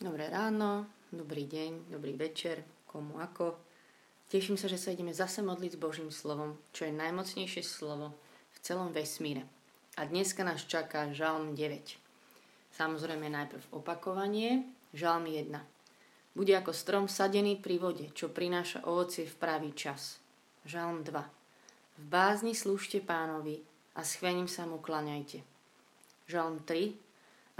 Dobré ráno, dobrý deň, dobrý večer, komu ako. Teším sa, že sa ideme zase modliť s Božím slovom, čo je najmocnejšie slovo v celom vesmíre. A dneska nás čaká Žalm 9. Samozrejme najprv opakovanie, Žalm 1. Bude ako strom sadený pri vode, čo prináša ovocie v pravý čas. Žalm 2. V bázni slúžte pánovi a schvením sa mu klaňajte. Žalm 3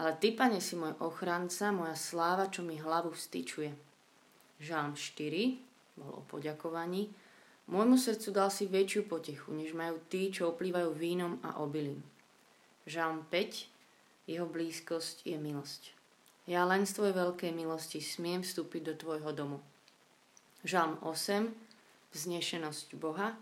ale ty, pane, si môj ochranca, moja sláva, čo mi hlavu vstyčuje. Žám 4 bol o poďakovaní. Môjmu srdcu dal si väčšiu potechu, než majú tí, čo oplývajú vínom a obilím. Žám 5 jeho blízkosť je milosť. Ja len z tvojej veľkej milosti smiem vstúpiť do tvojho domu. Žám 8 vznešenosť Boha.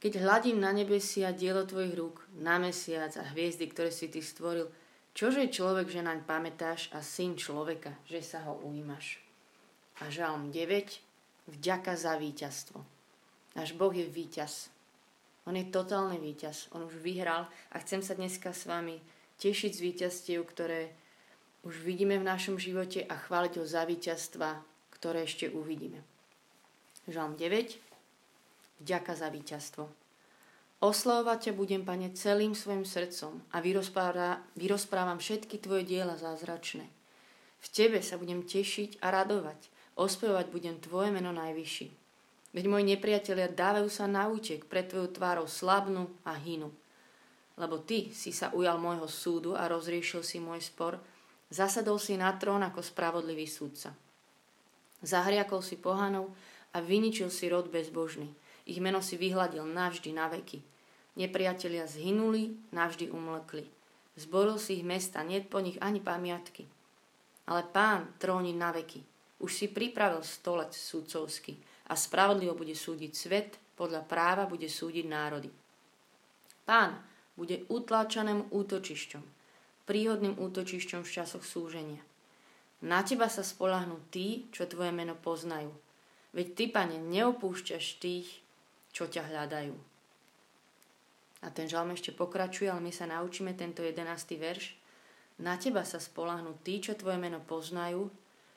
Keď hľadím na nebesia dielo tvojich rúk, na mesiac a hviezdy, ktoré si ty stvoril – Čože človek, že naň pamätáš a syn človeka, že sa ho ujímaš. A žalm 9. Vďaka za víťazstvo. Náš Boh je víťaz. On je totálny víťaz. On už vyhral a chcem sa dneska s vami tešiť z víťazstiev, ktoré už vidíme v našom živote a chváliť ho za víťazstva, ktoré ešte uvidíme. Žalm 9. Vďaka za víťazstvo. Oslavovať ťa budem, Pane, celým svojim srdcom a vyrozprávam všetky Tvoje diela zázračné. V Tebe sa budem tešiť a radovať. Ospevovať budem Tvoje meno najvyšší. Veď moji nepriatelia dávajú sa na útek pred Tvojou tvárou slabnú a hynu. Lebo Ty si sa ujal môjho súdu a rozriešil si môj spor, zasadol si na trón ako spravodlivý súdca. Zahriakol si pohanov a vyničil si rod bezbožný. Ich meno si vyhľadil navždy na veky. Nepriatelia zhynuli, navždy umlkli. Zboril si ich mesta, nie po nich ani pamiatky. Ale pán tróni na veky. Už si pripravil stolec súdcovský a spravodlivo bude súdiť svet, podľa práva bude súdiť národy. Pán bude utláčaným útočišťom, príhodným útočišťom v časoch súženia. Na teba sa spolahnú tí, čo tvoje meno poznajú. Veď ty, pane, neopúšťaš tých, čo ťa hľadajú. A ten žalm ešte pokračuje, ale my sa naučíme tento jedenastý verš. Na teba sa spolahnú tí, čo tvoje meno poznajú,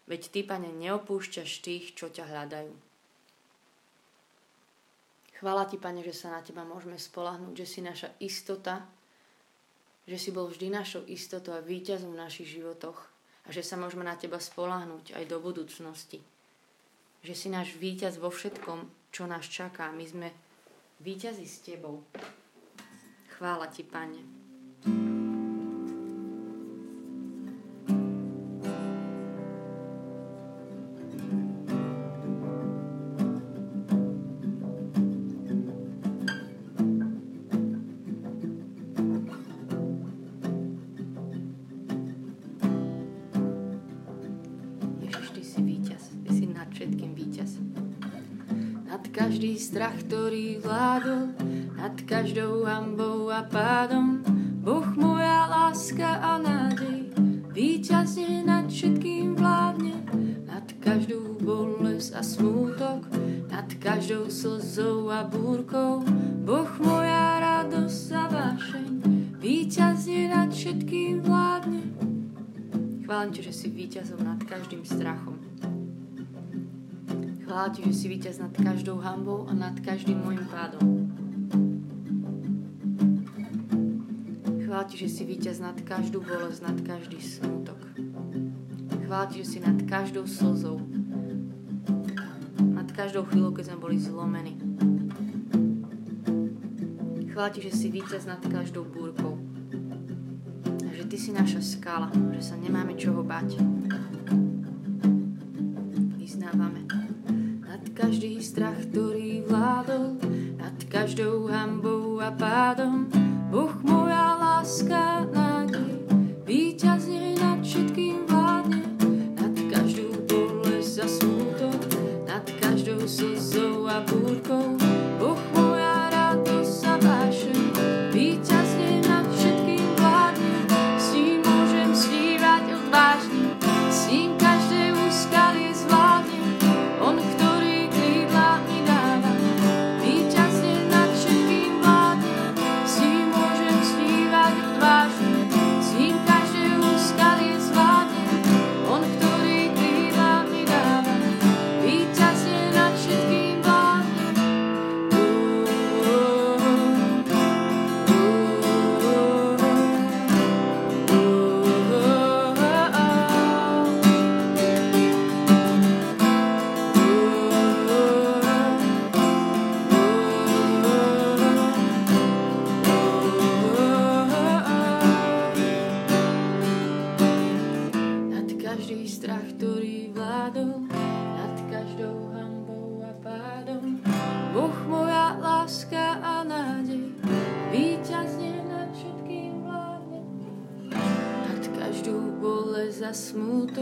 veď ty, pane, neopúšťaš tých, čo ťa hľadajú. Chvála ti, pane, že sa na teba môžeme spolahnúť, že si naša istota, že si bol vždy našou istotou a víťazom v našich životoch a že sa môžeme na teba spolahnúť aj do budúcnosti. Že si náš víťaz vo všetkom, čo nás čaká. My sme víťazi s tebou. Chvála Ti, Pane. Strach, ktorý vládol, nad každou hambou a pádom. Boh moja láska a nádej, víťazne nad všetkým vládne, nad každou bolesť a smútok, nad každou slzou a búrkou. Boh moja radosť a vášeň, víťazne nad všetkým vládne. Chválim Ti, že si víťazom nad každým strachom. Chválim Ti, že si víťaz nad každou hambou a nad každým môjim pádom. Chvála Ti, že si víťaz nad každú bolesť, nad každý smutok. Chvála Ti, že si nad každou slzou, nad každou chvíľou, keď sme boli zlomení. Chvála Ti, že si víťaz nad každou búrkou. A že Ty si naša skala, že sa nemáme čoho bať. Nad každou hambou a pádom,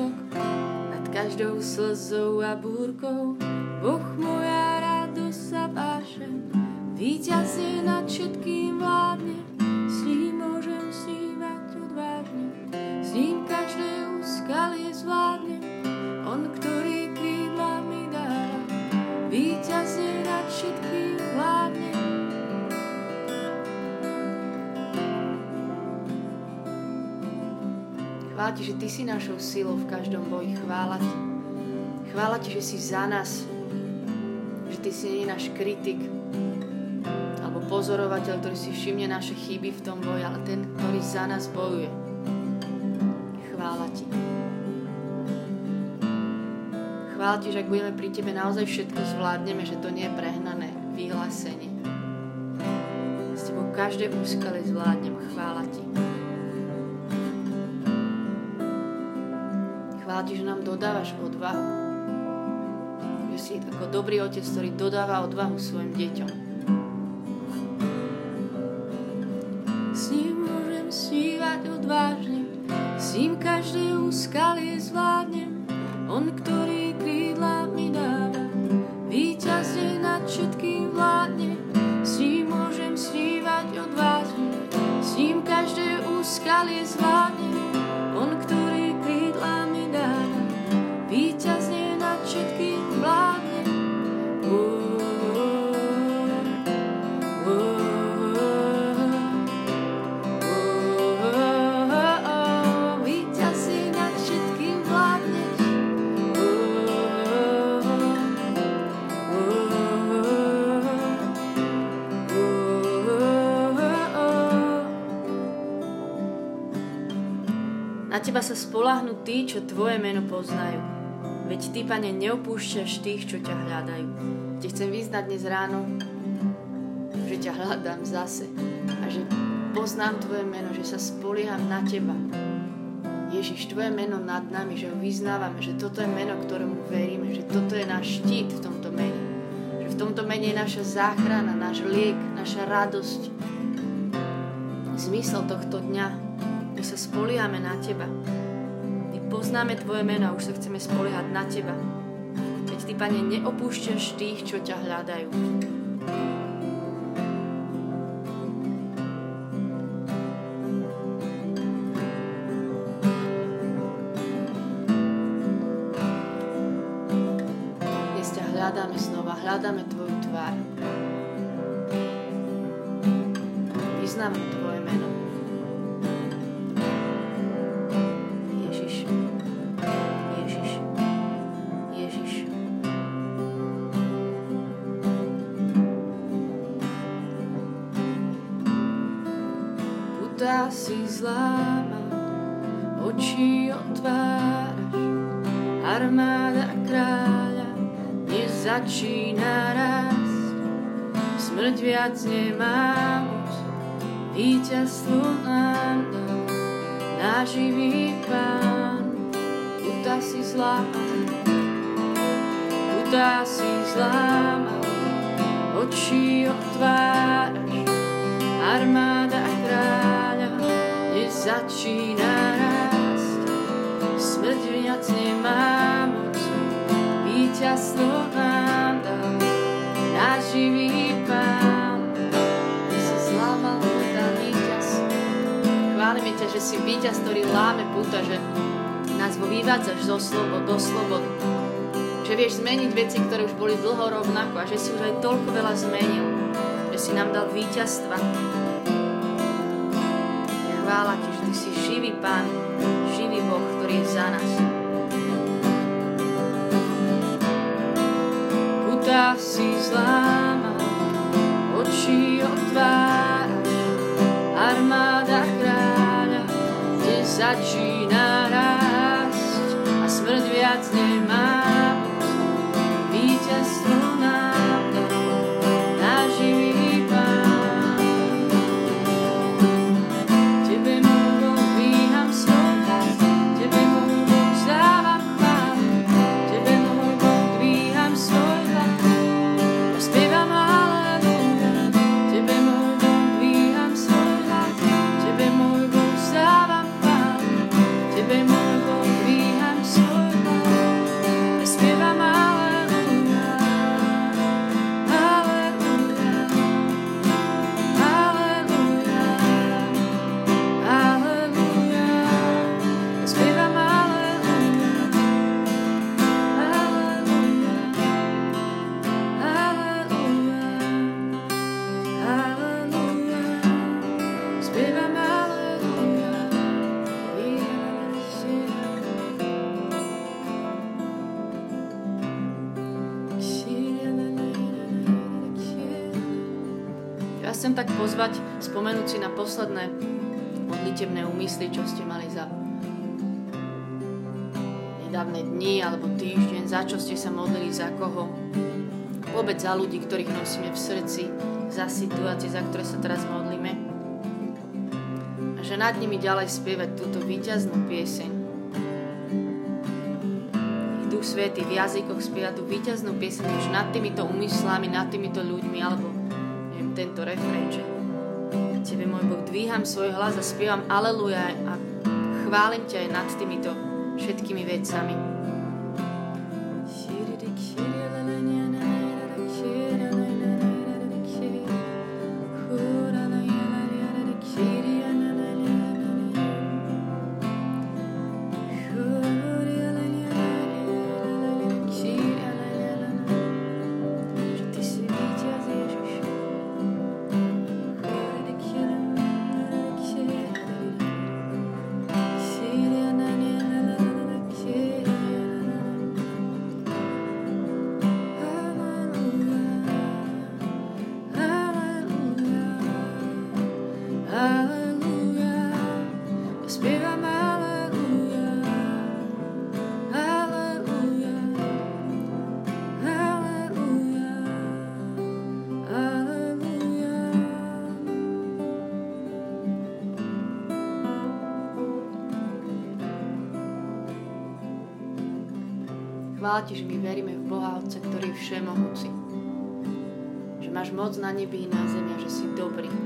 smútok, nad každou slzou a búrkou, Boh moja radosť a pášem, víťazne nad všetkým vládne. S ním môžem snívať odvážne, s ním každé úskalie zvládne. On, ktorý krídla mi dáva, víťazne nad všetkým Chvála ti, že ty si našou silou v každom boji. Chvála ti. Chvála ti, že si za nás, ty si nie náš kritik alebo pozorovateľ, ktorý si všimne naše chyby v tom boji, ale ten, ktorý za nás bojuje. Chvála ti. Chvála ti, že ak budeme pri tebe naozaj všetko zvládneme, že to nie je prehnané vyhlásenie. S tebou každé úskale zvládnem. Chvála ti. Chvála že nám dodávaš odvahu si ako dobrý otec, ktorý dodáva odvahu svojim deťom. S ním môžem snívať odvážne, s ním každé úskalie zvládnem. On, ktorý krídla mi dáva, víťazne nad všetkým vládne. S ním môžem snívať odvážne, s ním každé úskalie zvládnem. Teba sa spolahnú tí, čo tvoje meno poznajú. Veď ty, pane, neopúšťaš tých, čo ťa hľadajú. Ti chcem vyznať dnes ráno, že ťa hľadám zase a že poznám tvoje meno, že sa spolieham na teba. Ježiš, tvoje meno nad nami, že ho vyznávame, že toto je meno, ktorému veríme, že toto je náš štít v tomto mene. Že v tomto mene je naša záchrana, náš liek, naša radosť. Zmysel tohto dňa sa spoliame na Teba. My poznáme Tvoje meno a už sa chceme spoliehať na Teba. Veď Ty, Pane, neopúšťaš tých, čo ťa hľadajú. Dnes ťa hľadáme znova, hľadáme Tvoju tvár. Vyznávame Tvoje meno. Zláma, oči otváraš, armáda kráľa nezačína raz. Smrť viac nemá moc, víťazstvo nám dal, náš živý pán. Puta si zláma, puta si zláma, oči otváraš, armáda kráľa začína rásť. Smrť viac nemá moc, víťazstvo nám dal náš živý Pán. Si zlámal puta víťaz. Chválime ťa, že si víťaz, ktorý láme puta, že nás vo vyvádzaš zo slobod, do slobody. Že vieš zmeniť veci, ktoré už boli dlho rovnako a že si už aj toľko veľa zmenil. Že si nám dal víťazstva. Chvála ti, si živý Pán, živý Boh, ktorý je za nás. Puta si zláma, oči otváraš, armáda kráľa, kde začína rásť a smrť viac nemá moc. Víťazstvo tak pozvať, spomenúť si na posledné modlitebné úmysly, čo ste mali za nedávne dni alebo týždeň, za čo ste sa modlili, za koho. Vôbec za ľudí, ktorých nosíme v srdci, za situácie, za ktoré sa teraz modlíme. A že nad nimi ďalej spievať túto výťaznú pieseň. Duch Svety v jazykoch spieva tú výťaznú pieseň už nad týmito úmyslami, nad týmito ľuďmi alebo tento refrén, že Tebe, môj Boh, dvíham svoj hlas a spievam Aleluja a chválim ťa aj nad týmito všetkými vecami. Chvála Ti, že my veríme v Boha Otca, ktorý je všemohúci. Že máš moc na nebi i na zemi a že si dobrý.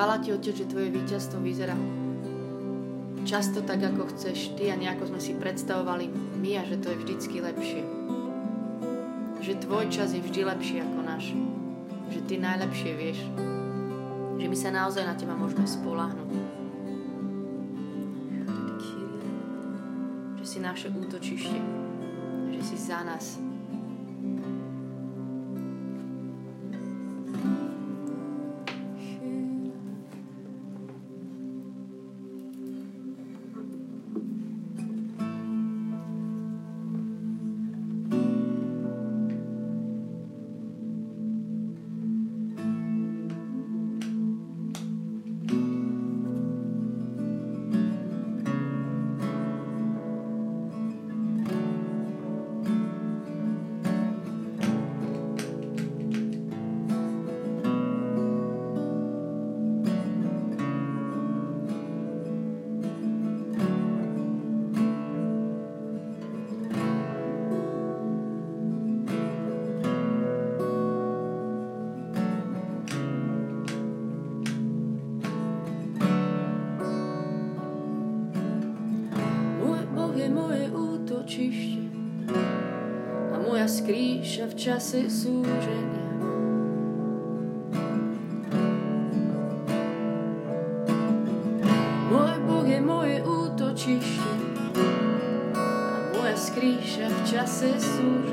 Chvála Ti, Otec, že Tvoje víťazstvo vyzerá často tak, ako chceš Ty a nejako sme si predstavovali my a že to je vždycky lepšie. Že Tvoj čas je vždy lepší ako náš. Že Ty najlepšie vieš. Že my sa naozaj na Teba môžeme spolahnuť. si naše útočište, že si za nás skrýša v čase súženia. Môj Boh je moje útočište a moja skrýša v čase súženia.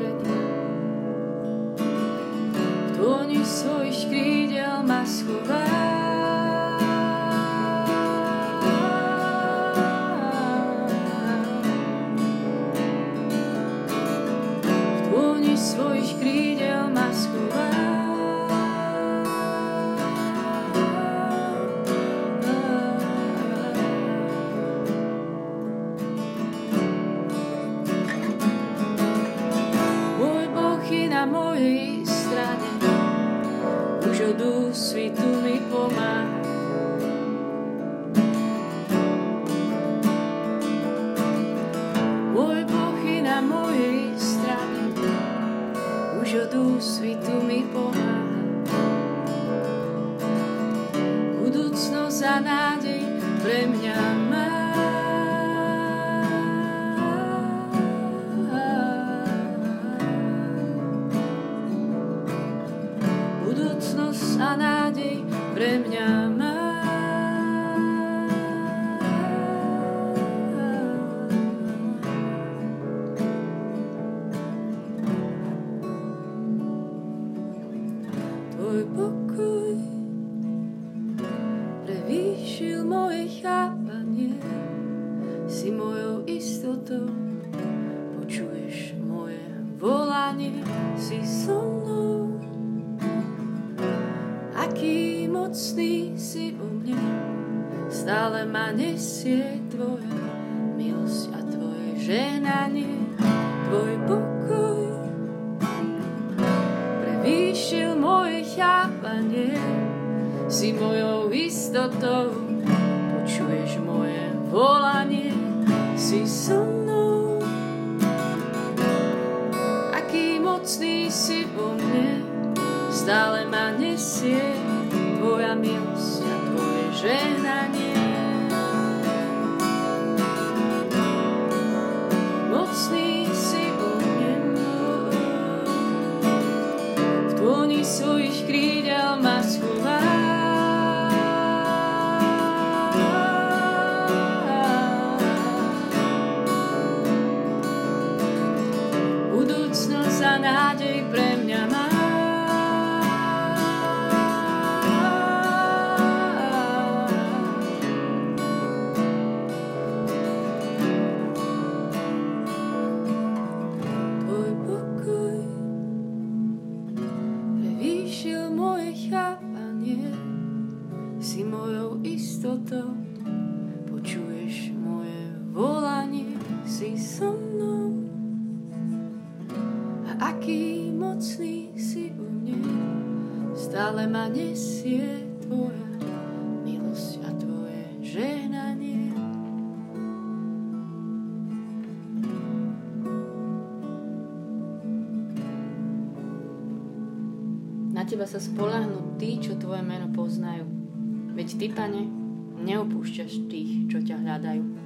Za nádej pokoj prevýšil moje chápanie. Si mojou istotou, počuješ moje volanie, si so mnou. Aký mocný si o mne, stále ma nesie tvoja milosť a tvoje ženanie. si mojou istotou, počuješ moje volanie, si so mnou. Aký mocný si vo mne, stále ma nesie tvoja milosť a tvoje žehnanie. depressa. stále ma nesie tvoja milosť a tvoje ženanie. Na teba sa spolahnú tí, čo tvoje meno poznajú. Veď ty, pane, neopúšťaš tých, čo ťa hľadajú.